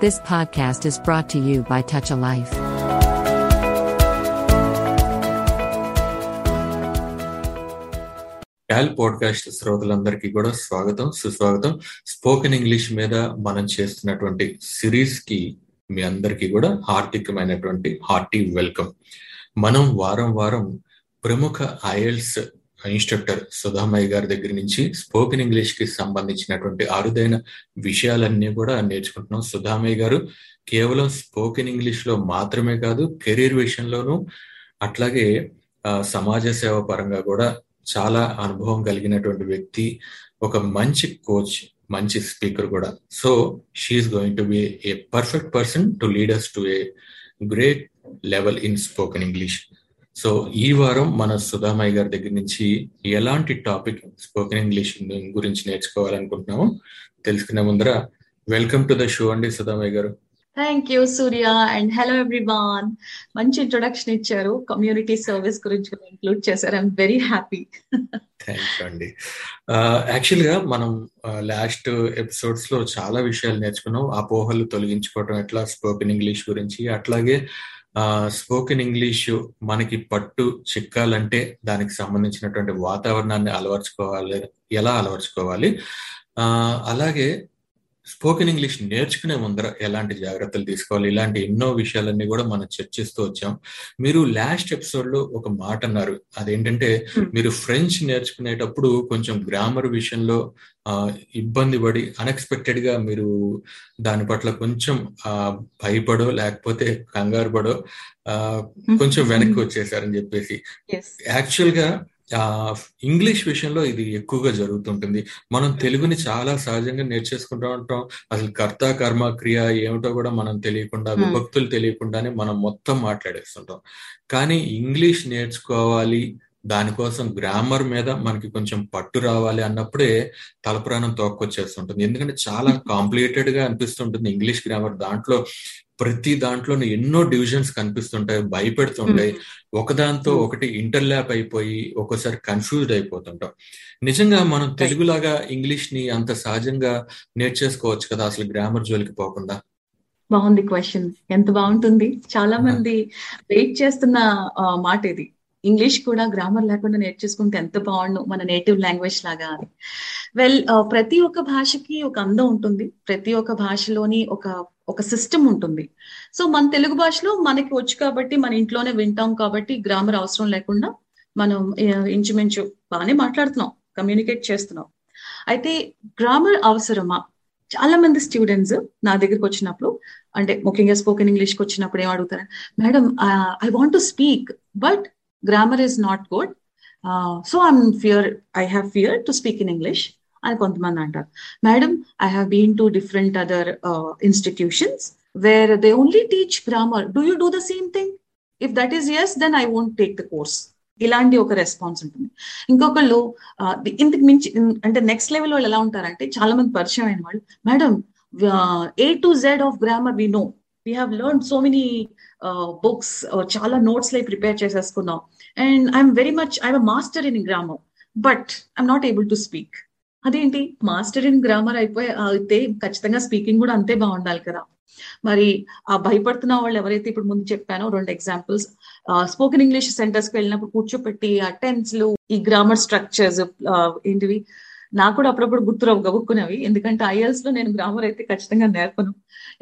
This podcast is brought to you by Touch a Life. TAL podcast శ్రోతలందరికీ కూడా స్వాగతం సుస్వాగతం స్పోకెన్ ఇంగ్లీష్ మీద మనం చేస్తున్నటువంటి సిరీస్కి మీ అందరికీ కూడా హార్దికమైనటువంటి హార్టీ వెల్కమ్ మనం వారం వారం ప్రముఖ ఐఎల్స్ ఇన్స్ట్రక్టర్ సుధామయ్య గారి దగ్గర నుంచి స్పోకెన్ ఇంగ్లీష్కి సంబంధించినటువంటి అరుదైన విషయాలన్నీ కూడా నేర్చుకుంటున్నాం. సుధామయ్య గారు కేవలం స్పోకెన్ ఇంగ్లీష్లో మాత్రమే కాదు కెరీర్ విషయంలోనూ అట్లాగే ఆ, సమాజ సేవ పరంగా కూడా చాలా అనుభవం కలిగినటువంటి వ్యక్తి ఒక మంచి కోచ్ మంచి స్పీకర్ కూడా. So she's going to be a perfect person to lead us to a great level in spoken English so ఈ వారం మన సుధామయ్య గారి దగ్గర నుంచి ఎలాంటి టాపిక్ స్పోకెన్ ఇంగ్లీష్ గురించి నేర్చుకోవాలనుకుంటున్నామో తెలుసుకునే ముందర వెల్కమ్ టు ద షో అండి సుధామయ్య గారు. Thank you Surya and hello everyone మంచి ఇంట్రొడక్షన్ ఇచ్చారు. కమ్యూనిటీ సర్వీస్ గురించి ఇంక్లూడ్ చేశారు. I'm very happy thank you అండి. యాక్చువల్గా మనం లాస్ట్ ఎపిసోడ్స్లో చాలా విషయాలు నేర్చుకున్నాం. అపోహలు తొలగించుకోవడం ఎట్లా స్పోకెన్ ఇంగ్లీష్ గురించి. అట్లాగే స్పోకెన్ ఇంగ్లీష్ మనకి పట్టు చిక్కాలంటే దానికి సంబంధించినటువంటి వాతావరణాన్ని అలవర్చుకోవాలి ఎలా అలవర్చుకోవాలి? ఆ, అలాగే స్పోకెన్ ఇంగ్లీష్ నేర్చుకునే ముందర ఎలాంటి జాగ్రత్తలు తీసుకోవాలి? ఇలాంటి ఎన్నో విషయాలన్నీ కూడా మనం చర్చిస్తూ వచ్చాం. మీరు లాస్ట్ ఎపిసోడ్లో ఒక మాట అన్నారు. అదేంటంటే. మీరు ఫ్రెంచ్ నేర్చుకునేటప్పుడు కొంచెం గ్రామర్ విషయంలో ఆ, ఇబ్బంది పడి అన్ఎక్స్పెక్టెడ్గా మీరు దాని పట్ల కొంచెం భయపడో లేకపోతే కంగారు పడో ఆ, కొంచెం వెనక్కి వచ్చేసారని చెప్పేసి. యాక్చువల్గా ఇంగ్లీష్ విషయంలో ఇది ఎక్కువగా జరుగుతుంటుంది. మనం తెలుగుని చాలా సహజంగా నేర్చేసుకుంటూ ఉంటాం. అసలు కర్త కర్మ క్రియ ఏమిటో కూడా మనం తెలియకుండా. విభక్తులు తెలియకుండానే మనం మొత్తం మాట్లాడేస్తుంటాం. కానీ ఇంగ్లీష్ నేర్చుకోవాలి. దానికోసం గ్రామర్ మీద మనకి కొంచెం పట్టు రావాలి అన్నప్పుడే తలపురాణం తోక్కొచ్చేస్తుంటుంది. ఎందుకంటే చాలా కాంప్లికేటెడ్గా అనిపిస్తుంటుంది ఇంగ్లీష్ గ్రామర్ దాంట్లో ప్రతి దాంట్లోనూ ఎన్నో డివిజన్స్ కనిపిస్తుంటాయి భయపెడుతుంటాయి. ఒకదాంతో. ఒకటి ఇంటర్లాప్ అయిపోయి ఒక్కోసారి కన్ఫ్యూజ్డ్ అయిపోతుంటాం. నిజంగా మనం తెలుగులాగా ఇంగ్లీష్ని అంత సహజంగా నేర్చేసుకోవచ్చు కదా అసలు గ్రామర్ జోలికి పోకుండా? బాగుంది క్వశ్చన్. ఎంత బాగుంటుంది? చాలా మంది వెయిట్ చేస్తున్న మాట ఇది. ఇంగ్లీష్ కూడా గ్రామర్ లేకుండా నేర్చేసుకుంటే ఎంత బాగుండు మన నేటివ్ లాంగ్వేజ్ లాగా అని. వెల్ ప్రతి ఒక్క భాషకి ఒక అందం ఉంటుంది. ప్రతి ఒక్క భాషలోని ఒక ఒక సిస్టమ్ ఉంటుంది. సో మన తెలుగు భాషలో మనకి వచ్చు కాబట్టి మన ఇంట్లోనే వింటాం కాబట్టి గ్రామర్ అవసరం లేకుండా మనం ఇంచుమించు బాగానే మాట్లాడుతున్నాం కమ్యూనికేట్ చేస్తున్నాం. అయితే గ్రామర్ అవసరమా? చాలా మంది స్టూడెంట్స్ నా దగ్గరకు వచ్చినప్పుడు అంటే ముఖ్యంగా స్పోకెన్ ఇంగ్లీష్కి వచ్చినప్పుడు ఏం అడుగుతారు madam I want to speak but grammar is not good so I'm fear I have fear to speak in English అని కొంతమంది అంటారు madam I have been to different other institutions where they only teach grammar do you do the same thing if that is yes then I won't take the course ఇలాంటి ఒక response ఉంటుంది ఇంకొకళ్ళు ఆ, ఇంతకు మించి అంటే నెక్స్ట్ లెవెల్ వాళ్ళు ఎలా ఉంటారంటే చాలా మంది పరిచయం అయిన వాళ్ళు madam A to Z of grammar we know we have learn so many books చాలా నోట్స్ లై ప్రిపేర్ చేసేసుకున్నాం. And I'm very much I'm master in grammar but I'm not able to speak అదేంటి? మాస్టర్ ఇన్ గ్రామర్ అయిపోయి అయితే ఖచ్చితంగా speaking కూడా అంతే బాగుండాలి కదా. మరి ఆ భయపడుతున్న వాళ్ళు ఎవరైతే ఇప్పుడు ముందు చెప్పానో రెండు ఎగ్జాంపుల్స్ స్పోకెన్ ఇంగ్లీష్ సెంటర్స్కి వెళ్ళినప్పుడు కూర్చోపెట్టి ఆ టెన్స్లు ఈ గ్రామర్ స్ట్రక్చర్స్ ఏంటివి? నాకు కూడా అప్పుడప్పుడు గుర్తురావు గబుక్కునేవి. ఎందుకంటే ఐఎల్స్లో నేను గ్రామర్ అయితే ఖచ్చితంగా నేర్పను.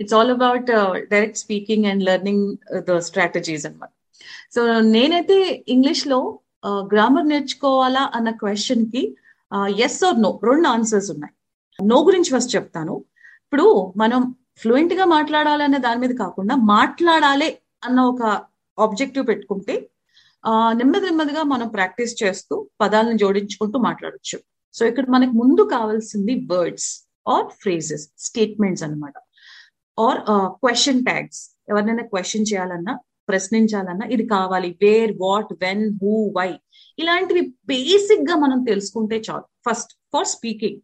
It's all about direct speaking and learning the strategies అన్నమాట సో నేనైతే ఇంగ్లీష్లో uh, గ్రామర్ నేర్చుకోవాలా అన్న క్వశ్చన్కి ఎస్ ఆర్ నో రెండు ఆన్సర్స్ ఉన్నాయి. నో గురించి ఫస్ట్ చెప్తాను. ఇప్పుడు మనం ఫ్లూయెంట్గా మాట్లాడాలనే దాని మీద కాకుండా మాట్లాడాలి అన్న ఒక ఆబ్జెక్టివ్ పెట్టుకుంటే uh, నెమ్మది నెమ్మదిగా మనం ప్రాక్టీస్ చేస్తూ పదాలను జోడించుకుంటూ మాట్లాడొచ్చు. సో ఇక్కడ మనకు ముందు కావాల్సింది వర్డ్స్ ఆర్ ఫ్రేజెస్ స్టేట్మెంట్స్ అన్నమాట. ఆర్ క్వశ్చన్ ట్యాగ్స్ ఎవరినైనా క్వశ్చన్ చేయాలన్నా ప్రశ్నించాలన్నా ఇది కావాలి. Where what when who why ఇలాంటివి బేసిక్గా మనం తెలుసుకుంటే చాలు. ఫస్ట్ ఫర్ స్పీకింగ్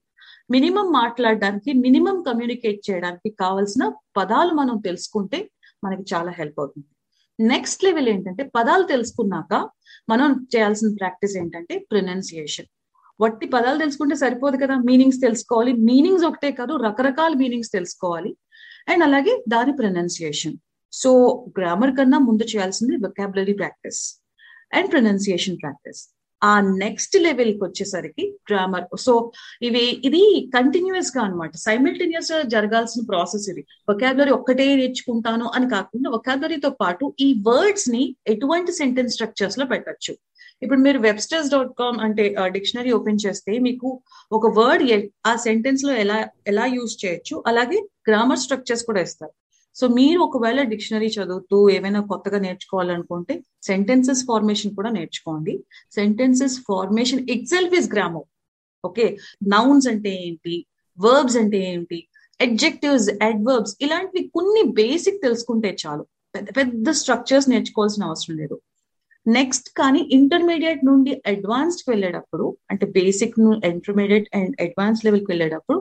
మినిమం మాట్లాడడానికి మినిమం కమ్యూనికేట్ చేయడానికి కావాల్సిన పదాలు మనం తెలుసుకుంటే మనకి చాలా హెల్ప్ అవుతుంది. నెక్స్ట్ లెవెల్ ఏంటంటే పదాలు తెలుసుకున్నాక మనం చేయాల్సిన ప్రాక్టీస్ ఏంటంటే ప్రొనౌన్సియేషన్ వట్టి పదాలు తెలుసుకుంటే సరిపోదు కదా. మీనింగ్స్ తెలుసుకోవాలి. మీనింగ్స్ ఒకటే కాదు రకరకాల మీనింగ్స్ తెలుసుకోవాలి. అండ్ అలాగే దాని ప్రొనౌన్సియేషన్ సో గ్రామర్ కన్నా ముందు చేయాల్సింది vocabulary practice and pronunciation practice ఆ నెక్స్ట్ లెవెల్కి వచ్చేసరికి గ్రామర్ సో ఇవి ఇది కంటిన్యూస్గా అనమాట సైమిల్టేనియస్గా జరగాల్సిన ప్రాసెస్ ఇది. వొకాబులరీ ఒక్కటే నేర్చుకుంటాను అని కాకుండా వొకాబులరీతో పాటు ఈ వర్డ్స్ని ఎటువంటి సెంటెన్స్ స్ట్రక్చర్స్లో పెట్టచ్చు. ఇప్పుడు మీరు వెబ్స్టర్స్ డాట్ కామ్ అంటే డిక్షనరీ ఓపెన్ చేస్తే మీకు ఒక వర్డ్ ఆ సెంటెన్స్లో ఎలా ఎలా యూజ్ చేయొచ్చు అలాగే గ్రామర్ స్ట్రక్చర్స్ కూడా ఇస్తారు. సో మీరు ఒకవేళ డిక్షనరీ చదువుతూ ఏమైనా కొత్తగా నేర్చుకోవాలనుకుంటే సెంటెన్సెస్ ఫార్మేషన్ కూడా నేర్చుకోండి. Sentences formation itself is grammar okay nouns అంటే ఏంటి? వర్బ్స్ అంటే ఏంటి? అడ్జెక్టివ్స్ అడ్వర్బ్స్ ఇలాంటివి కొన్ని బేసిక్ తెలుసుకుంటే చాలు. పెద్ద పెద్ద స్ట్రక్చర్స్ నేర్చుకోవాల్సిన అవసరం లేదు. నెక్స్ట్ కానీ ఇంటర్మీడియట్ నుండి అడ్వాన్స్డ్ వెళ్ళేటప్పుడు అంటే బేసిక్ ఇంటర్మీడియట్ అండ్ అడ్వాన్స్ లెవెల్కి వెళ్ళేటప్పుడు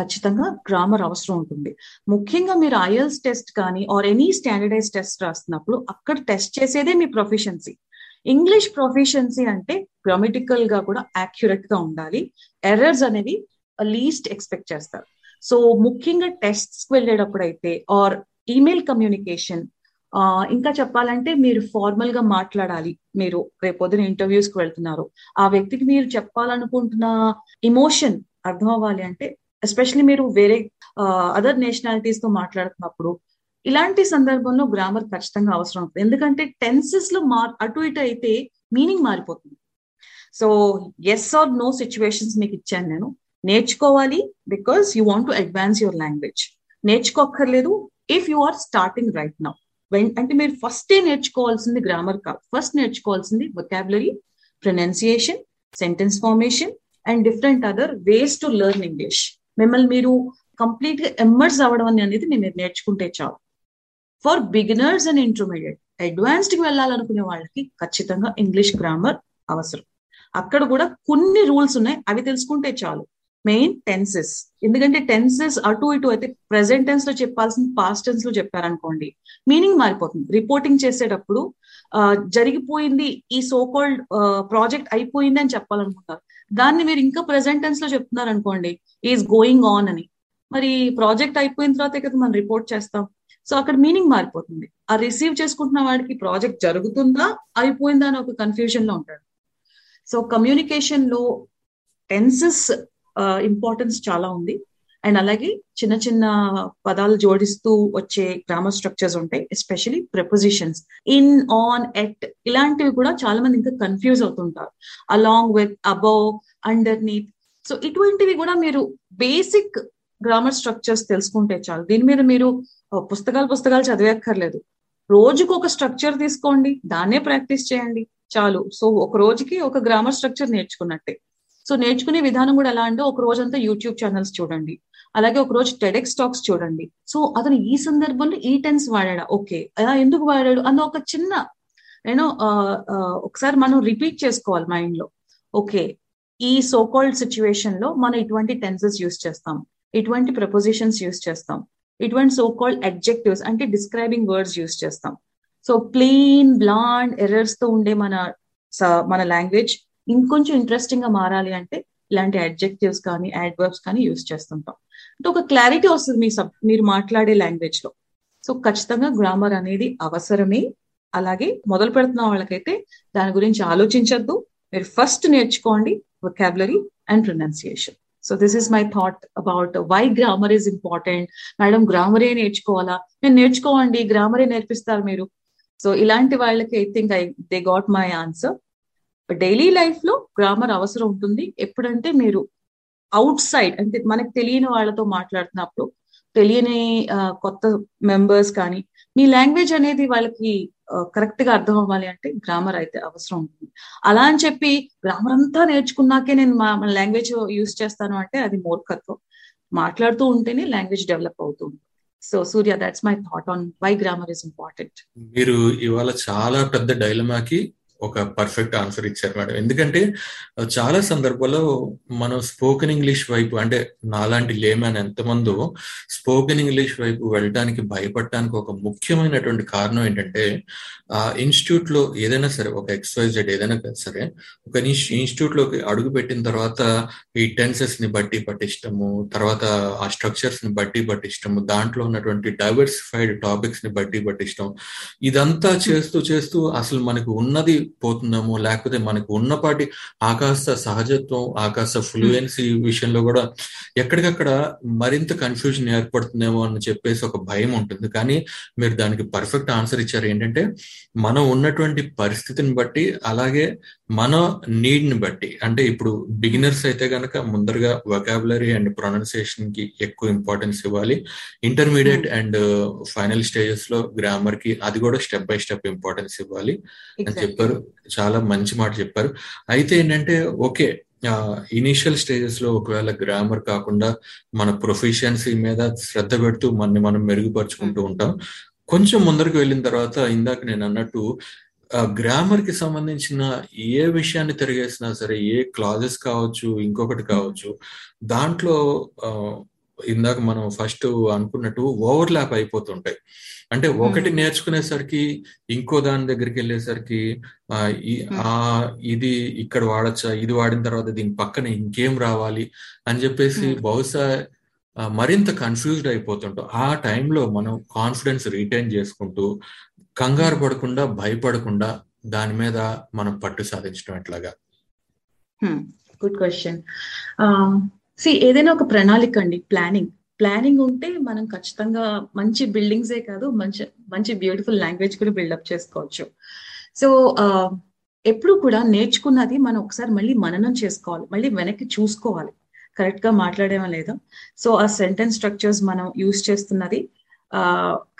ఖచ్చితంగా గ్రామర్ అవసరం ఉంటుంది. ముఖ్యంగా మీరు ఐఎల్స్ టెస్ట్ కానీ ఆర్ ఎనీ స్టాండర్డైజ్ టెస్ట్ రాస్తున్నప్పుడు అక్కడ టెస్ట్ చేసేదే మీ ప్రొఫిషియన్సీ ఇంగ్లీష్ ప్రొఫిషియన్సీ అంటే గ్రామటికల్గా కూడా యాక్యురేట్గా ఉండాలి. ఎర్రర్స్ అనేవి లీస్ట్ ఎక్స్పెక్ట్ చేస్తారు. సో ముఖ్యంగా టెస్ట్స్కి వెళ్ళేటప్పుడు అయితే ఆర్ ఈమెయిల్ కమ్యూనికేషన్ ఇంకా చెప్పాలంటే మీరు ఫార్మల్గా మాట్లాడాలి. మీరు రేపొద్దున ఇంటర్వ్యూస్కి వెళ్తున్నారు. ఆ వ్యక్తికి మీరు చెప్పాలనుకుంటున్న ఇమోషన్ అర్థం అవ్వాలి అంటే ఎస్పెషల్లీ మీరు వేరే అదర్ నేషనాలిటీస్తో మాట్లాడుతున్నప్పుడు ఇలాంటి సందర్భంలో గ్రామర్ ఖచ్చితంగా అవసరం. అవుతుంది ఎందుకంటే టెన్సెస్లో మార్ అటు ఇటు అయితే మీనింగ్ మారిపోతుంది. So yes or no situations మీకు ఇచ్చాను నేను. నేర్చుకోవాలి because you want to advance your language నేర్చుకోక్కర్లేదు if you are starting right now అంటే మీరు ఫస్టే నేర్చుకోవాల్సింది గ్రామర్ కాదు ఫస్ట్ నేర్చుకోవాల్సింది vocabulary pronunciation sentence formation and different other ways to learn English మిమ్మల్ని మీరు కంప్లీట్గా ఎమ్మర్స్ అవ్వడం అనేది మీరు నేర్చుకుంటే చాలు. ఫర్ బిగినర్స్ అండ్ ఇంటర్మీడియట్ అడ్వాన్స్డ్కి వెళ్ళాలనుకునే వాళ్ళకి ఖచ్చితంగా ఇంగ్లీష్ గ్రామర్ అవసరం. అక్కడ కూడా కొన్ని రూల్స్ ఉన్నాయి అవి తెలుసుకుంటే చాలు. మెయిన్ టెన్సెస్ ఎందుకంటే టెన్సెస్ అటు ఇటు అయితే ప్రెసెంట్ టెన్స్లో చెప్పాల్సిన పాస్ట్ టెన్స్లో చెప్పారనుకోండి మీనింగ్ మారిపోతుంది. రిపోర్టింగ్ చేసేటప్పుడు జరిగిపోయింది ఈ సోకోల్డ్ ప్రాజెక్ట్ అయిపోయింది అని చెప్పాలనుకుంటారు. దాన్ని మీరు ఇంకా ప్రెసెంట్ టెన్స్లో చెప్తున్నారు అనుకోండి ఈజ్ గోయింగ్ ఆన్ అని. మరి ప్రాజెక్ట్ అయిపోయిన తర్వాతే కదా మనం రిపోర్ట్ చేస్తాం. సో అక్కడ మీనింగ్ మారిపోతుంది. ఆ రిసీవ్ చేసుకుంటున్న వాడికి ప్రాజెక్ట్ జరుగుతుందా అయిపోయిందా అని ఒక కన్ఫ్యూజన్లో ఉంటాడు. సో కమ్యూనికేషన్లో టెన్సెస్ ఇంపార్టెన్స్ చాలా ఉంది. అండ్ అలాగే చిన్న చిన్న పదాలు జోడిస్తూ వచ్చే గ్రామర్ స్ట్రక్చర్స్ ఉంటాయి especially prepositions in on at ఇలాంటివి కూడా చాలా మంది ఇంకా కన్ఫ్యూజ్ అవుతుంటారు. Along with above underneath so ఇటువంటివి కూడా మీరు బేసిక్ గ్రామర్ స్ట్రక్చర్స్ తెలుసుకుంటే చాలు. దీని మీద మీరు పుస్తకాలు పుస్తకాలు చదివేక్కర్లేదు రోజుకు ఒక స్ట్రక్చర్ తీసుకోండి దాన్నే ప్రాక్టీస్ చేయండి. చాలు. సో ఒక రోజుకి ఒక గ్రామర్ స్ట్రక్చర్ నేర్చుకున్నట్టే. సో నేర్చుకునే విధానం కూడా ఎలా అంటే ఒక రోజంతా యూట్యూబ్ ఛానల్స్ చూడండి. అలాగే ఒక రోజు టెడెక్స్ టాక్స్ చూడండి. సో అతను ఈ సందర్భంలో ఈ టెన్స్ వాడాడు? ఓకే. అలా ఎందుకు వాడాడు? అన్న ఒక చిన్న నేను ఒకసారి మనం రిపీట్ చేసుకోవాలి మైండ్లో. ఓకే. ఈ సోకాల్డ్ సిచ్యువేషన్లో మనం ఇటువంటి టెన్సెస్ యూస్ చేస్తాం. ఇటువంటి ప్రపోజిషన్స్ యూస్ చేస్తాం. ఇటువంటి సోకాల్డ్ అడ్జెక్టివ్స్ అంటే డిస్క్రైబింగ్ వర్డ్స్ యూస్ చేస్తాం. సో ప్లెయిన్ బ్లాండ్ ఎర్రర్స్తో ఉండే మన మన లాంగ్వేజ్ ఇంకొంచెం ఇంట్రెస్టింగ్గా మారాలి అంటే ఇలాంటి అడ్జెక్టివ్స్ కానీ యాడ్వర్బ్స్ కానీ యూస్ చేస్తుంటాం. అంటే ఒక క్లారిటీ వస్తుంది మీ సబ్ మీరు మాట్లాడే లాంగ్వేజ్లో. సో ఖచ్చితంగా గ్రామర్ అనేది అవసరమే. అలాగే మొదలు పెడుతున్న వాళ్ళకైతే దాని గురించి ఆలోచించద్దు. మీరు ఫస్ట్ నేర్చుకోండి vocabulary and pronunciation so this is my thought about why grammar is important madam గ్రామరే నేర్చుకోవాలా? నేను నేర్చుకోవండి గ్రామరే నేర్పిస్తారు మీరు? సో ఇలాంటి వాళ్ళకి I think I they got my answer daily లైఫ్లో గ్రామర్ అవసరం ఉంటుంది. ఎప్పుడంటే మీరు అవుట్ సైడ్ అంటే మనకు తెలియని వాళ్ళతో మాట్లాడుతున్నప్పుడు తెలియని కొత్త మెంబర్స్ కానీ మీ లాంగ్వేజ్ అనేది వాళ్ళకి కరెక్ట్గా అర్థం అవ్వాలి అంటే గ్రామర్ అయితే అవసరం ఉంటుంది. అలా అని చెప్పి గ్రామర్ అంతా నేర్చుకున్నాకే నేను మా మన లాంగ్వేజ్ యూస్ చేస్తాను అంటే అది మూర్ఖత్వం. మాట్లాడుతూ ఉంటేనే లాంగ్వేజ్ డెవలప్ అవుతూ ఉంటుంది. So Surya that's my thought on why grammar is important మీరు ఇవాళ చాలా పెద్ద డైలమాకి ఒక పర్ఫెక్ట్ ఆన్సర్ ఇచ్చారు మేడం. ఎందుకంటే చాలా సందర్భాల్లో మనం స్పోకెన్ ఇంగ్లీష్ వైపు అంటే నాలాంటి లేమన్ ఎంతమందో స్పోకెన్ ఇంగ్లీష్ వైపు వెళ్ళడానికి భయపడటానికి ఒక ముఖ్యమైనటువంటి కారణం ఏంటంటే ఆ ఇన్స్టిట్యూట్లో ఏదైనా సరే ఒక ఎక్స్వైజెడ్ ఏదైనా సరే ఒక ఇన్స్టిట్యూట్లోకి అడుగు పెట్టిన తర్వాత ఈ టెన్సెస్ని బట్టి పట్టిష్టము తర్వాత ఆ స్ట్రక్చర్స్ని బట్టి పట్టిష్టము దాంట్లో ఉన్నటువంటి డైవర్సిఫైడ్ టాపిక్స్ని బట్టి పట్టిష్టం ఇదంతా చేస్తూ చేస్తూ అసలు మనకు ఉన్నది పోతుందేమో లేకపోతే మనకు ఉన్నపాటి ఆకాశ సహజత్వం ఆకాశ ఫ్లూయెన్సీ విషయంలో కూడా ఎక్కడికక్కడ మరింత కన్ఫ్యూజన్ ఏర్పడుతుందేమో అని చెప్పేసి ఒక భయం ఉంటుంది. కానీ మీరు దానికి పర్ఫెక్ట్ ఆన్సర్ ఇచ్చారు. ఏంటంటే మనం ఉన్నటువంటి పరిస్థితిని బట్టి అలాగే మన నీడ్ని బట్టి అంటే ఇప్పుడు బిగినర్స్ అయితే గనక ముందరగా వొకాబులరీ అండ్ ప్రొనౌన్సియేషన్కి ఎక్కువ ఇంపార్టెన్స్ ఇవ్వాలి. ఇంటర్మీడియట్ అండ్ ఫైనల్ స్టేజెస్లో గ్రామర్కి అది కూడా స్టెప్ బై స్టెప్ ఇంపార్టెన్స్ ఇవ్వాలి. అని చెప్పారు. చాలా మంచి మాట చెప్పారు. అయితే ఏంటంటే ఓకే ఇనీషియల్ స్టేజెస్లో ఒకవేళ గ్రామర్ కాకుండా మన ప్రొఫిషియన్సీ మీద శ్రద్ధ పెడుతూ మనని మనం మెరుగుపరుచుకుంటూ ఉంటాం. కొంచెం ముందరకు వెళ్ళిన తర్వాత ఇందాక నేను అన్నట్టు గ్రామర్కి సంబంధించిన ఏ విషయాన్ని తిరిగేసినా సరే ఏ క్లాజెస్ కావచ్చు ఇంకొకటి కావచ్చు దాంట్లో ఇందాక మనం ఫస్ట్ అనుకున్నట్టు ఓవర్ ల్యాప్ అయిపోతుంటాయి. అంటే ఒకటి నేర్చుకునేసరికి ఇంకో దాని దగ్గరికి వెళ్ళేసరికి ఆ ఇది ఇక్కడ వాడచ్చా ఇది వాడిన తర్వాత దీని పక్కన ఇంకేం రావాలి అని చెప్పేసి బహుశా మరింత కన్ఫ్యూజ్డ్ అయిపోతుంటాం. ఆ టైంలో మనం కాన్ఫిడెన్స్ రీటైన్ చేసుకుంటూ కంగారు పడకుండా భయపడకుండా దాని మీద మనం పట్టు సాధించడం ఎట్లాగా? Good question. సి ఏదైనా ఒక ప్రణాళిక అండి ప్లానింగ్ ప్లానింగ్ ఉంటే మనం ఖచ్చితంగా మంచి బిల్డింగ్సే కాదు మంచి మంచి బ్యూటిఫుల్ లాంగ్వేజ్ కూడా బిల్డప్ చేసుకోవచ్చు. సో ఎప్పుడు కూడా నేర్చుకున్నది మనం ఒకసారి మళ్ళీ మననం చేసుకోవాలి మళ్ళీ వెనక్కి చూసుకోవాలి. కరెక్ట్గా మాట్లాడేమో లేదా? సో ఆ సెంటెన్స్ స్ట్రక్చర్స్ మనం యూస్ చేస్తున్నది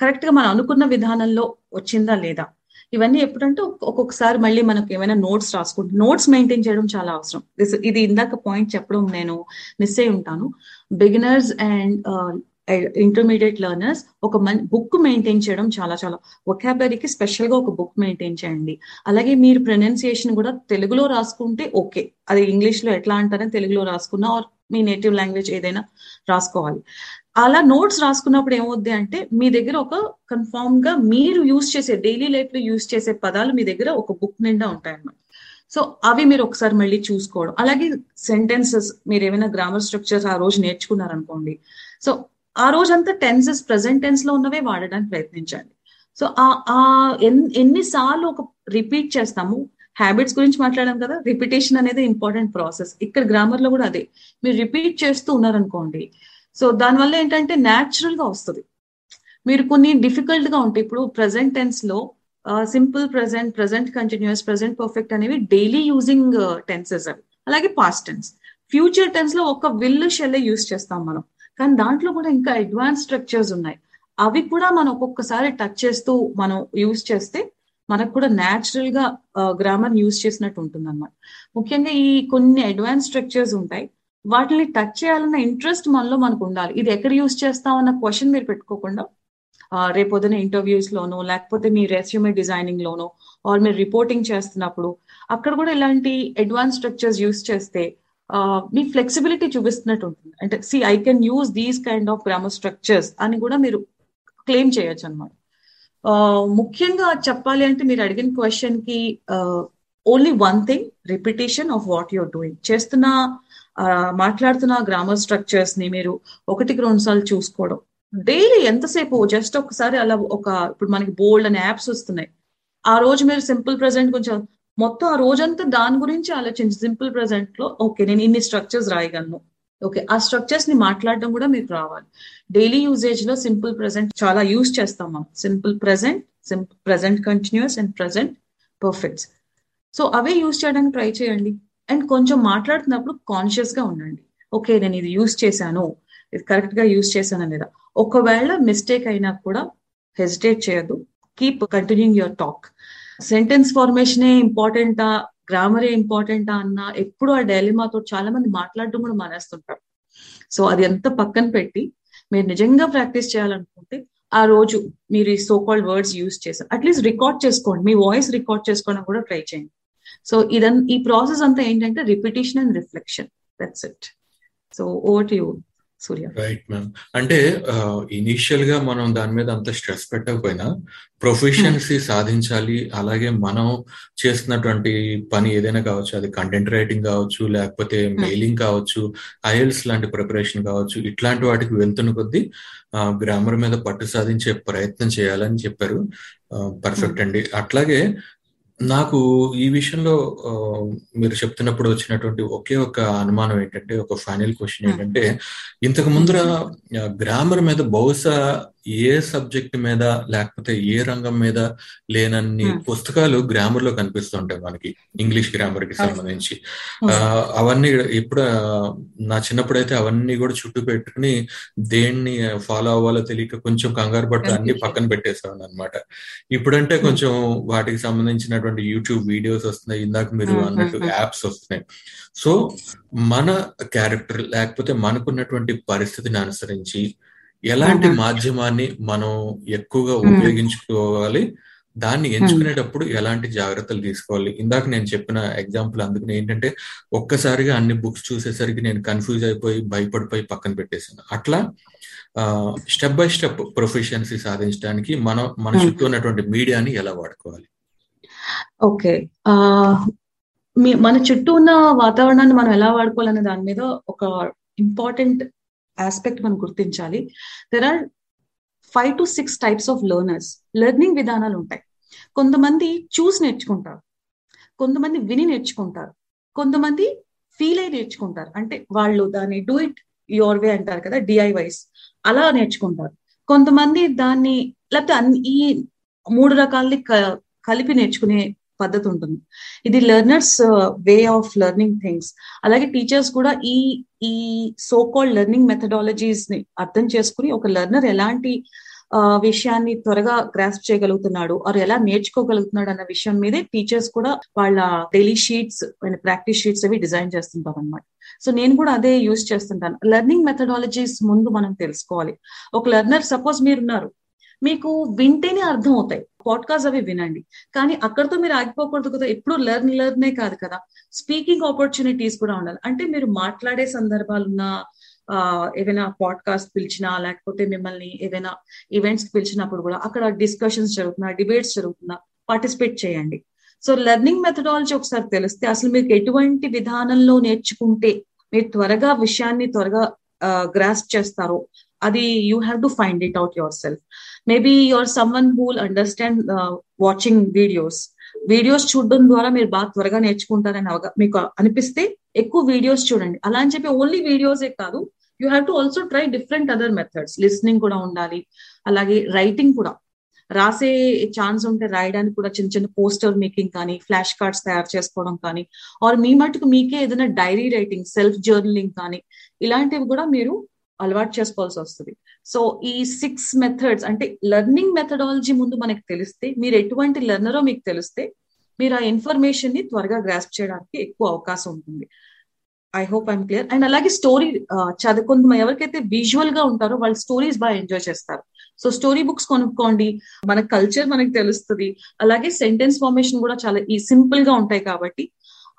కరెక్ట్గా మనం అనుకున్న విధానంలో వచ్చిందా లేదా? ఇవన్నీ ఎప్పుడంటే ఒక్కొక్కసారి మళ్ళీ మనకు ఏమైనా నోట్స్ రాసుకుంటే నోట్స్ మెయింటైన్ చేయడం చాలా అవసరం. ఇది ఇందాక పాయింట్ చెప్పడం నేను మిస్ అయి ఉంటాను. బిగినర్స్ అండ్ ఇంటర్మీడియట్ లెర్నర్స్ ఒక మన్ బుక్ మెయింటైన్ చేయడం చాలా చాలా ఒకాబరీకి స్పెషల్గా ఒక బుక్ మెయింటైన్ చేయండి. అలాగే మీరు ప్రొనౌన్సియేషన్ కూడా తెలుగులో రాసుకుంటే ఓకే. అది ఇంగ్లీష్లో ఎట్లా అంటారని తెలుగులో రాసుకున్నా ఆర్ మీ నేటివ్ లాంగ్వేజ్ ఏదైనా రాసుకోవాలి. అలా నోట్స్ రాసుకున్నప్పుడు ఏమవుద్ది అంటే మీ దగ్గర ఒక కన్ఫామ్గా మీరు యూజ్ చేసే డైలీ లైఫ్లో యూజ్ చేసే పదాలు మీ దగ్గర ఒక బుక్ నిండా ఉంటాయన్నమాట. సో అవి మీరు ఒకసారి మళ్ళీ చూసుకోవడం. అలాగే సెంటెన్సెస్ మీరు ఏమైనా గ్రామర్ స్ట్రక్చర్స్ ఆ రోజు నేర్చుకున్నారనుకోండి. సో ఆ రోజంతా టెన్సెస్ ప్రజెంట్ టెన్స్లో ఉన్నవే వాడడానికి ప్రయత్నించండి. సో ఆ ఎన్నిసార్లు ఒక రిపీట్ చేస్తాము. హ్యాబిట్స్ గురించి మాట్లాడాం కదా రిపిటేషన్ అనేది ఇంపార్టెంట్ ప్రాసెస్ ఇక్కడ గ్రామర్లో కూడా అదే. మీరు రిపీట్ చేస్తూ ఉన్నారనుకోండి సో దానివల్ల ఏంటంటే న్యాచురల్గా వస్తుంది. మీరు కొన్ని డిఫికల్ట్గా ఉంటాయి ఇప్పుడు present టెన్స్లో simple present present continuous present perfect అనేవి డైలీ యూజింగ్ టెన్సెస్ అవి. అలాగే పాస్ట్ టెన్స్ ఫ్యూచర్ టెన్స్లో ఒక విల్ షెల్ యూజ్ చేస్తాం మనం. కానీ దాంట్లో కూడా ఇంకా అడ్వాన్స్ స్ట్రక్చర్స్ ఉన్నాయి. అవి కూడా మనం ఒక్కొక్కసారి టచ్ చేస్తూ మనం యూజ్ చేస్తే మనకు కూడా న్యాచురల్గా గ్రామర్ యూజ్ చేసినట్టు ఉంటుంది అనమాట ముఖ్యంగా ఈ కొన్ని అడ్వాన్స్ స్ట్రక్చర్స్ ఉంటాయి. వాటిని టచ్ చేయాలన్న ఇంట్రెస్ట్ మనలో మనకు ఉండాలి ఇది ఎక్కడ యూజ్ చేస్తాం అన్న క్వశ్చన్ మీరు పెట్టుకోకుండా రేపొద్దున ఇంటర్వ్యూస్ లోనో లేకపోతే మీ రెస్యూమే డిజైనింగ్ లోనో ఆర్ మీరు రిపోర్టింగ్ చేస్తున్నప్పుడు అక్కడ కూడా ఇలాంటి అడ్వాన్స్ స్ట్రక్చర్స్ యూజ్ చేస్తే మీ ఫ్లెక్సిబిలిటీ చూపిస్తున్నట్టు ఉంటుంది. అంటే see I can use these kind of grammar structures అని కూడా మీరు క్లెయిమ్ చేయొచ్చు అనమాట ముఖ్యంగా చెప్పాలి అంటే మీరు అడిగిన క్వశ్చన్కి only one thing repetition of what you're doing చేస్తున్న మాట్లాడుతున్న గ్రామర్ స్ట్రక్చర్స్ని మీరు ఒకటికి రెండు సార్లు చూసుకోవడం. డైలీ ఎంతసేపు? జస్ట్ ఒకసారి అలా ఒక ఇప్పుడు మనకి బోల్డ్ అనే యాప్స్ వస్తున్నాయి. ఆ రోజు మీరు సింపుల్ ప్రెసెంట్ కొంచెం మొత్తం ఆ రోజంతా దాని గురించి ఆలోచించి సింపుల్ ప్రెసెంట్లో ఓకే నేను ఇన్ని స్ట్రక్చర్స్ రాయగలను. ఓకే ఆ స్ట్రక్చర్స్ని మాట్లాడడం కూడా మీకు రావాలి. డైలీ యూజేజ్లో సింపుల్ ప్రెసెంట్ చాలా యూజ్ చేస్తాం మనం. Simple present simple present continuous and present perfects so away use చేయడానికి ట్రై చేయండి. అండ్ కొంచెం మాట్లాడుతున్నప్పుడు కాన్షియస్గా ఉండండి. ఓకే నేను ఇది యూజ్ చేశాను. ఇది కరెక్ట్గా యూజ్ చేశాను లేదా? ఒకవేళ మిస్టేక్ అయినా కూడా హెసిటేట్ చేయదు keep continuing your talk sentence ఫార్మేషనే ఇంపార్టెంటా గ్రామరే ఇంపార్టెంటా అన్న ఎప్పుడు ఆ డైలిమాతో చాలా మంది మాట్లాడడం కూడా మానేస్తుంటారు. సో అది ఎంత పక్కన పెట్టి మీరు నిజంగా ప్రాక్టీస్ చేయాలనుకుంటే ఆ రోజు మీరు ఈ సో కాల్డ్ వర్డ్స్ యూజ్ చేశారు అట్లీస్ట్ రికార్డ్ చేసుకోండి. మీ వాయిస్ రికార్డ్ చేసుకోవడం కూడా ట్రై చేయండి. సో ఇదన్ ఈ ప్రాసెస్ అంతా ఏంటంటే repetition and reflection. That's it so over to you Surya right ma'am అంటే ఇనీషియల్గా మనం దాని మీద అంత స్ట్రెస్ పెట్టకపోయినా ప్రొఫెషన్సీ సాధించాలి. అలాగే మనం చేస్తున్నటువంటి పని ఏదైనా కావచ్చు అది కంటెంట్ రైటింగ్ కావచ్చు లేకపోతే మెయిలింగ్ కావచ్చు ఐఎల్స్ లాంటి ప్రిపరేషన్ కావచ్చు ఇట్లాంటి వాటికి వెళ్తున్న కొద్దీ గ్రామర్ మీద పట్టు సాధించే ప్రయత్నం చేయాలని చెప్పారు. పర్ఫెక్ట్ అండి. అట్లాగే నాకు ఈ విషయంలో మీరు చెప్తున్నప్పుడు వచ్చినటువంటి ఒకే ఒక అనుమానం ఏంటంటే ఒక ఫైనల్ క్వశ్చన్ ఏంటంటే ఇంతకు ముందర గ్రామర్ మీద బహుశా ఏ సబ్జెక్ట్ మీద లేకపోతే ఏ రంగం మీద లేనన్ని పుస్తకాలు గ్రామర్లో కనిపిస్తుంటాయి మనకి ఇంగ్లీష్ గ్రామర్కి సంబంధించి. అవన్నీ ఇప్పుడు నా చిన్నప్పుడు అయితే అవన్నీ కూడా చుట్టూ పెట్టుకుని దేన్ని ఫాలో అవ్వాలో తెలియక కొంచెం కంగారు పట్టు అన్ని పక్కన పెట్టేసాను అనమాట ఇప్పుడంటే కొంచెం వాటికి సంబంధించినటువంటి యూట్యూబ్ వీడియోస్ వస్తున్నాయి. ఇందాక మీరు అన్నట్టు యాప్స్ వస్తున్నాయి. సో మన క్యారెక్టర్ లేకపోతే మనకున్నటువంటి పరిస్థితిని అనుసరించి ఎలాంటి మాధ్యమాన్ని మనం ఎక్కువగా ఉపయోగించుకోవాలి? దాన్ని ఎంచుకునేటప్పుడు ఎలాంటి జాగ్రత్తలు తీసుకోవాలి? ఇందాక నేను చెప్పిన ఎగ్జాంపుల్ అందుకని ఏంటంటే ఒక్కసారిగా అన్ని బుక్స్ చూసేసరికి నేను కన్ఫ్యూజ్ అయిపోయి భయపడిపోయి పక్కన పెట్టేశాను. అట్లా స్టెప్ బై స్టెప్ ప్రొఫెషన్సీ సాధించడానికి మనం మన చుట్టూ ఉన్నటువంటి మీడియాని ఎలా వాడుకోవాలి? ఓకే. మన చుట్టూ ఉన్న వాతావరణాన్ని మనం ఎలా వాడుకోవాలనే దాని మీద ఒక ఇంపార్టెంట్ ఆస్పెక్ట్ మనం గుర్తించాలి. There are five to six types of learners learning విధానాలు ఉంటాయి. కొంతమంది చూసి నేర్చుకుంటారు. కొంతమంది విని నేర్చుకుంటారు. కొంతమంది ఫీల్ అయి నేర్చుకుంటారు. అంటే వాళ్ళు దాన్ని డూ ఇట్ యువర్ వే అంటారు కదా డిఐవైస్ అలా నేర్చుకుంటారు. కొంతమంది దాన్ని లేకపోతే ఈ మూడు రకాలని కలిపి నేర్చుకునే పద్ధతి ఉంటుంది. ఇది learners way of learning things అలాగే టీచర్స్ కూడా ఈ ఈ సో కాల్డ్ లెర్నింగ్ మెథడాలజీస్ని అర్థం చేసుకుని ఒక లెర్నర్ ఎలాంటి uh, విషయాన్ని త్వరగా గ్రాస్ప్ చేయగలుగుతున్నాడు ఆరు ఎలా నేర్చుకోగలుగుతున్నాడు అన్న విషయం మీదే టీచర్స్ కూడా వాళ్ళ డైలీ షీట్స్ ప్రాక్టీస్ షీట్స్ అవి డిజైన్ చేస్తుంటారు అనమాట సో నేను కూడా అదే యూజ్ చేస్తుంటాను. లెర్నింగ్ మెథడాలజీస్ ముందు మనం తెలుసుకోవాలి. ఒక లెర్నర్ సపోజ్ మీరున్నారు. మీకు వింటేనే అర్థం అవుతాయి. పాడ్కాస్ట్ అవి వినండి. కానీ అక్కడతో మీరు ఆగిపోకూడదు కదా. ఎప్పుడు లెర్న్ లెర్నే కాదు కదా. స్పీకింగ్ ఆపర్చునిటీస్ కూడా ఉండాలి. అంటే మీరు మాట్లాడే సందర్భాలున్న ఏదైనా పాడ్కాస్ట్ పిలిచినా లేకపోతే మిమ్మల్ని ఏదైనా ఈవెంట్స్ పిలిచినప్పుడు కూడా అక్కడ డిస్కషన్స్ జరుగుతున్నా డిబేట్స్ జరుగుతున్నా పార్టిసిపేట్ చేయండి. సో లెర్నింగ్ మెథడాలజీ ఒకసారి తెలిస్తే అసలు మీకు ఎటువంటి విధానంలో నేర్చుకుంటే మీరు త్వరగా విషయాన్ని త్వరగా గ్రాస్ప్ చేస్తారో అది you have to find it out yourself maybe your someone who'll understand watching videos videos చూడడం ద్వారా మీరు బాగా త్వరగా నేర్చుకుంటారని మీకు అనిపిస్తే ఎక్కువ వీడియోస్ చూడండి. అలా అని చెప్పి ఓన్లీ వీడియోసే కాదు you have to also try different other methods listening కూడా ఉండాలి. అలాగే రైటింగ్ కూడా. రాసే ఛాన్స్ ఉంటే రాయడానికి కూడా చిన్న చిన్న పోస్టర్ మేకింగ్ కానీ ఫ్లాష్ కార్డ్స్ తయారు చేసుకోవడం కానీ ఆర్ మీ మటుకు మీకే ఏదైనా డైరీ రైటింగ్ సెల్ఫ్ జర్నలింగ్ కానీ ఇలాంటివి కూడా మీరు అలవాటు చేసుకోవాల్సి వస్తుంది. సో ఈ సిక్స్ మెథడ్స్ అంటే లెర్నింగ్ మెథడాలజీ ముందు మనకి తెలిస్తే మీరు ఎటువంటి లెర్నరో మీకు తెలిస్తే మీరు ఆ ఇన్ఫర్మేషన్ని త్వరగా గ్రాస్ప్ చేయడానికి ఎక్కువ అవకాశం ఉంటుంది. I hope I'm clear and అలాగే స్టోరీ చదువుకుందాం ఎవరికైతే విజువల్గా ఉంటారో వాళ్ళు స్టోరీస్ బాగా ఎంజాయ్ చేస్తారు. సో స్టోరీ బుక్స్ కొనుక్కోండి. మన కల్చర్ మనకి తెలుస్తుంది. అలాగే సెంటెన్స్ ఫార్మేషన్ కూడా చాలా ఈ సింపుల్గా ఉంటాయి కాబట్టి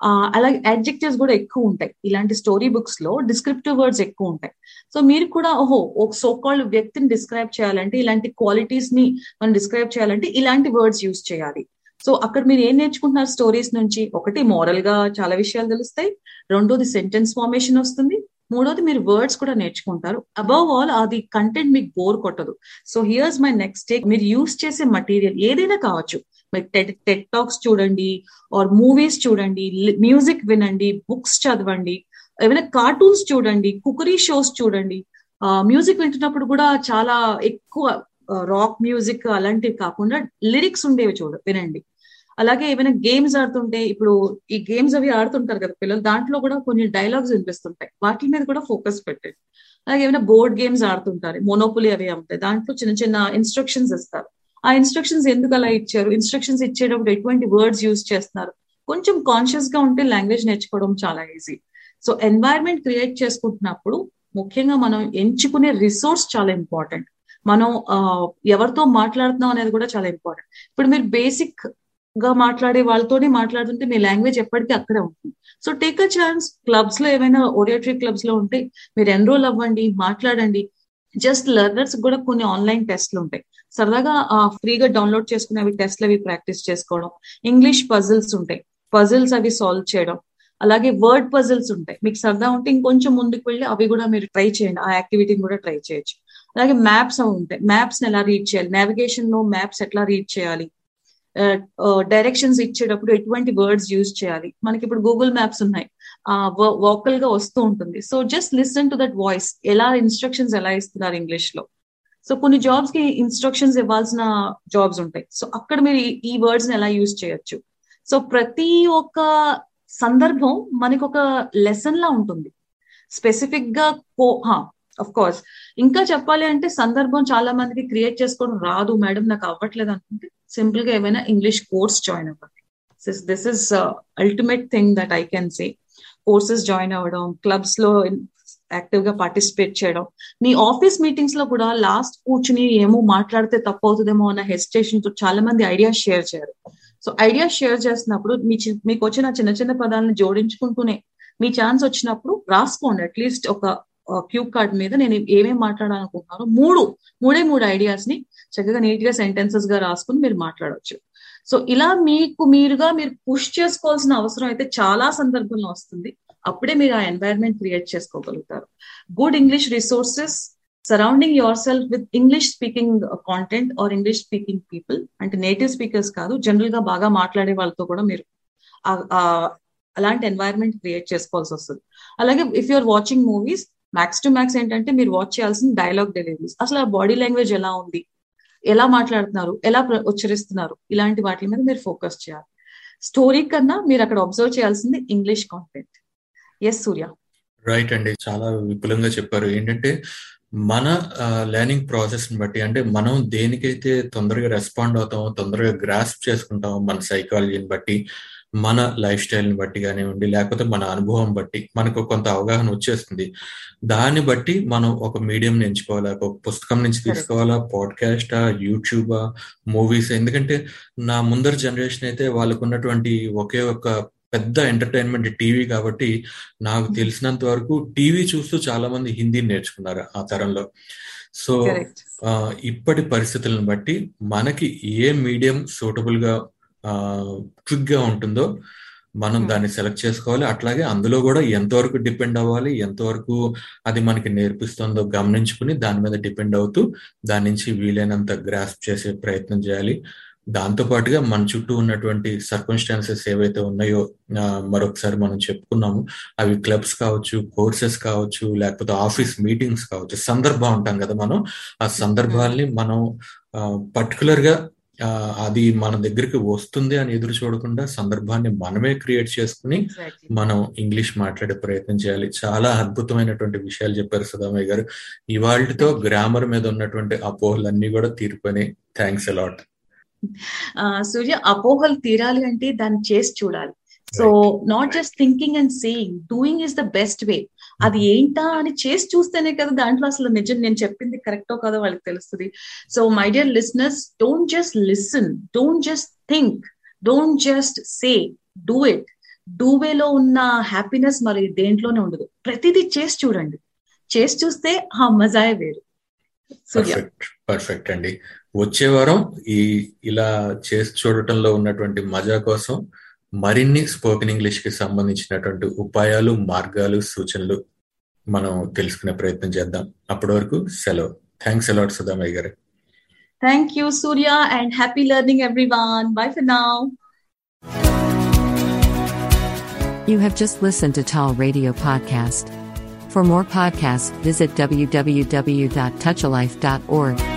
అలాగే అడ్జెక్టివ్స్ కూడా ఎక్కువ ఉంటాయి. ఇలాంటి స్టోరీ బుక్స్లో డిస్క్రిప్టివ్ వర్డ్స్ ఎక్కువ ఉంటాయి. సో మీరు కూడా ఓహో ఒక సో వ్యక్తిని డిస్క్రైబ్ చేయాలంటే ఇలాంటి క్వాలిటీస్ని మనం డిస్క్రైబ్ చేయాలంటే ఇలాంటి వర్డ్స్ యూజ్ చేయాలి. సో అక్కడ మీరు ఏం నేర్చుకుంటున్నారు స్టోరీస్ నుంచి? ఒకటి మోరల్గా చాలా విషయాలు తెలుస్తాయి. రెండోది సెంటెన్స్ ఫార్మేషన్ వస్తుంది. మూడోది మీరు వర్డ్స్ కూడా నేర్చుకుంటారు. అబౌవ్ ఆల్ అది కంటెంట్ మీకు బోర్ కొట్టదు. So here's my next take మీరు యూస్ చేసే మటీరియల్ ఏదైనా కావచ్చు. మీరు టెట్ టాక్స్ చూడండి ఆర్ మూవీస్ చూడండి మ్యూజిక్ వినండి బుక్స్ చదవండి ఏమైనా కార్టూన్స్ చూడండి కుకరీ షోస్ చూడండి. మ్యూజిక్ వింటున్నప్పుడు కూడా చాలా ఎక్కువ రాక్ మ్యూజిక్ అలాంటివి కాకుండా లిరిక్స్ ఉండేవి చూడ వినండి. అలాగే ఏమైనా గేమ్స్ ఆడుతుంటే ఇప్పుడు ఈ గేమ్స్ అవి ఆడుతుంటారు కదా పిల్లలు దాంట్లో కూడా కొన్ని డైలాగ్స్ వినిపిస్తుంటాయి. వాటి మీద కూడా ఫోకస్ పెట్టండి. అలాగే ఏమైనా బోర్డ్ గేమ్స్ ఆడుతుంటారు మోనోపులి అవి ఉంటాయి దాంట్లో చిన్న చిన్న ఇన్స్ట్రక్షన్స్ ఇస్తారు. ఆ ఇన్స్ట్రక్షన్స్ ఎందుకు అలా ఇచ్చారు? ఇన్స్ట్రక్షన్స్ ఇచ్చేటప్పుడు ఎటువంటి వర్డ్స్ యూజ్ చేస్తున్నారు? కొంచెం కాన్షియస్గా ఉంటే లాంగ్వేజ్ నేర్చుకోవడం చాలా ఈజీ సో ఎన్వైరన్మెంట్ క్రియేట్ చేసుకుంటున్నప్పుడు ముఖ్యంగా మనం ఎంచుకునే రిసోర్స్ చాలా ఇంపార్టెంట్ మనం ఎవరితో మాట్లాడుతున్నాం అనేది కూడా చాలా ఇంపార్టెంట్ ఇప్పుడు మీరు బేసిక్ గా మాట్లాడే వాళ్ళతోనే మాట్లాడుతుంటే మీ లాంగ్వేజ్ ఎప్పటికీ అక్కడే ఉంటుంది. సో టేక్ అ ఛాన్స్ క్లబ్స్లో ఏమైనా ఓరియోట్రీ క్లబ్స్లో ఉంటే మీరు ఎన్రోల్ అవ్వండి మాట్లాడండి. జస్ట్ లెర్నర్స్ కూడా కొన్ని ఆన్లైన్ టెస్ట్లు ఉంటాయి. సరదాగా ఫ్రీగా డౌన్లోడ్ చేసుకుని అవి టెస్ట్లు అవి ప్రాక్టీస్ చేసుకోవడం. ఇంగ్లీష్ పజిల్స్ ఉంటాయి. పజిల్స్ అవి సాల్వ్ చేయడం. అలాగే వర్డ్ పజిల్స్ ఉంటాయి. మీకు సరదా ఉంటే ఇంకొంచెం ముందుకు వెళ్ళి అవి కూడా మీరు ట్రై చేయండి. ఆ యాక్టివిటీని కూడా ట్రై చేయొచ్చు. అలాగే మ్యాప్స్ అవి ఉంటాయి. మ్యాప్స్ ఎలా రీడ్ చేయాలి? నావిగేషన్లో మ్యాప్స్ ఎట్లా రీడ్ చేయాలి? డైరెక్షన్స్ ఇచ్చేటప్పుడు ఎటువంటి వర్డ్స్ యూజ్ చేయాలి? మనకి ఇప్పుడు గూగుల్ మ్యాప్స్ ఉన్నాయి. వోకల్గా వస్తూ ఉంటుంది. So just listen to that voice ఎలా ఇన్స్ట్రక్షన్స్ ఎలా ఇస్తున్నారు ఇంగ్లీష్లో? సో కొన్ని జాబ్స్కి ఇన్స్ట్రక్షన్స్ ఇవ్వాల్సిన జాబ్స్ ఉంటాయి. సో అక్కడ మీరు ఈ వర్డ్స్ ఎలా యూజ్ చేయొచ్చు? సో ప్రతి ఒక్క సందర్భం మనకి ఒక లెసన్ లా ఉంటుంది. స్పెసిఫిక్గా అఫ్ కోర్స్ ఇంకా చెప్పాలి అంటే సందర్భం చాలా మందికి క్రియేట్ చేసుకోవడం రాదు. మేడం నాకు అవ్వట్లేదు అనుకుంటే సింపుల్గా ఏమైనా ఇంగ్లీష్ కోర్స్ జాయిన్ అవ్వండి. This is ultimate thing that I can say courses join అవ్వడం క్లబ్స్లో యాక్టివ్గా పార్టిసిపేట్ చేయడం. మీ ఆఫీస్ మీటింగ్స్లో కూడా లాస్ట్ కూర్చుని ఏమో మాట్లాడితే తప్పు అవుతుందేమో అన్న హెసిటేషన్తో చాలా మంది ఐడియాస్ షేర్ చేయరు. సో ఐడియాస్ షేర్ చేస్తున్నప్పుడు మీ మీకు వచ్చిన చిన్న చిన్న పదాలను జోడించుకుంటూనే మీ ఛాన్స్ వచ్చినప్పుడు రాసుకోండి. అట్లీస్ట్ ఒక క్యూ కార్డ్ మీద నేను ఏమేమి మాట్లాడాలనుకుంటున్నానో మూడు మూడే మూడు ఐడియాస్ని చక్కగా నీట్గా సెంటెన్సెస్గా రాసుకుని మీరు మాట్లాడవచ్చు సో ఇలా మీకు మీరుగా మీరు పుష్ చేసుకోవాల్సిన అవసరం అయితే చాలా సందర్భంలో వస్తుంది. అప్పుడే మీరు ఆ ఎన్వైరన్మెంట్ క్రియేట్ చేసుకోగలుగుతారు. Good English resources surrounding yourself with English speaking content or English speaking people అంటే నేటివ్ స్పీకర్స్ కాదు జనరల్గా బాగా మాట్లాడే వాళ్ళతో కూడా మీరు అలాంటి ఎన్వైరన్మెంట్ క్రియేట్ చేసుకోవాల్సి వస్తుంది. అలాగే if you're watching movies max to max ఏంటంటే మీరు వాచ్ చేయాల్సిన డైలాగ్ డెలివరీస్ అసలు ఆ బాడీ లాంగ్వేజ్ ఎలా ఉంది? ఎలా మాట్లాడుతున్నారు? ఎలా ఉచ్చరిస్తున్నారు? ఇలాంటి వాటి మీద మీరు ఫోకస్ చేయాలి. స్టోరీ కన్నా మీరు అక్కడ అబ్జర్వ్ చేయాల్సింది English content yes Surya right అండి. చాలా విపులంగా చెప్పారు. ఏంటంటే మన లెర్నింగ్ ప్రాసెస్ని బట్టి అంటే మనం దేనికైతే తొందరగా రెస్పాండ్ అవుతామో తొందరగా గ్రాస్ప్ చేసుకుంటామో మన సైకాలజీని బట్టి మన లైఫ్ స్టైల్ని బట్టి కానివ్వండి లేకపోతే మన అనుభవం బట్టి మనకు కొంత అవగాహన వచ్చేస్తుంది. దాన్ని బట్టి మనం ఒక మీడియం ఎంచుకోవాలా ఒక పుస్తకం నుంచి తీసుకోవాలా పాడ్కాస్టా యూట్యూబా మూవీస్ ఎందుకంటే నా ముందర జనరేషన్ అయితే వాళ్ళకు ఉన్నటువంటి ఒకే ఒక పెద్ద ఎంటర్టైన్మెంట్ టీవీ కాబట్టి నాకు తెలిసినంత వరకు టీవీ చూస్తూ చాలా మంది హిందీ నేర్చుకున్నారు ఆ తరంలో. సో ఇప్పటి పరిస్థితులను బట్టి మనకి ఏ మీడియం సూటబుల్గా క్విక్గా ఉంటుందో మనం దాన్ని సెలెక్ట్ చేసుకోవాలి. అట్లాగే అందులో కూడా ఎంతవరకు డిపెండ్ అవ్వాలి ఎంతవరకు అది మనకి నేర్పిస్తుందో గమనించుకుని దాని మీద డిపెండ్ అవుతూ దాని నుంచి వీలైనంత గ్రాస్ప్ చేసే ప్రయత్నం చేయాలి. దాంతో పాటుగా మన చుట్టూ ఉన్నటువంటి సర్కమ్స్టాన్సెస్ ఏవైతే ఉన్నాయో మరొకసారి మనం చెప్పుకున్నాము అవి క్లబ్స్ కావచ్చు కోర్సెస్ కావచ్చు లేకపోతే ఆఫీస్ మీటింగ్స్ కావచ్చు సందర్భం ఉంటాం కదా మనం. ఆ సందర్భాల్ని మనం పర్టికులర్గా అది మన దగ్గరికి వస్తుంది అని ఎదురు చూడకుండా సందర్భాన్ని మనమే క్రియేట్ చేసుకుని మనం ఇంగ్లీష్ మాట్లాడే ప్రయత్నం చేయాలి. చాలా అద్భుతమైనటువంటి విషయాలు చెప్పారు సుధామయ్య గారు. ఇవాళతో గ్రామర్ మీద ఉన్నటువంటి అపోహలన్నీ కూడా తీరిపోయినాయి. థ్యాంక్స్ అలాట్ సూర్య అపోహలు తీరాలి అంటే దాన్ని చేసి చూడాలి. So not just thinking and saying doing is the best way అది ఏంటా అని చేసి చూస్తేనే కదా దాంట్లో అసలు నిజం నేను చెప్పింది కరెక్టో కాదో వాళ్ళకి తెలుస్తుంది. So my dear listeners don't just listen don't just think don't just say do it do వేలో ఉన్న హ్యాపీనెస్ మరి దేంట్లోనే ఉండదు. ప్రతిదీ చేసి చూడండి. చేసి చూస్తే ఆ మజాయే వేరు. పర్ఫెక్ట్ పర్ఫెక్ట్ అండి. వచ్చే వారం ఈ ఇలా చేసి చూడటంలో ఉన్నటువంటి మజా కోసం మరిన్ని స్పోకెన్ ఇంగ్లీష్కి సంబంధించినటువంటి ఉపాయాలు మార్గాలు సూచనలు మనం తెలుసుకునే ప్రయత్నం చేద్దాం. అప్పటి వరకు సెలవు thanks a lot Sudhamayya garu. Thank you Surya and happy learning everyone bye for now You have just listened to Tall Radio Podcast. For more podcasts, visit www.touchalife.org.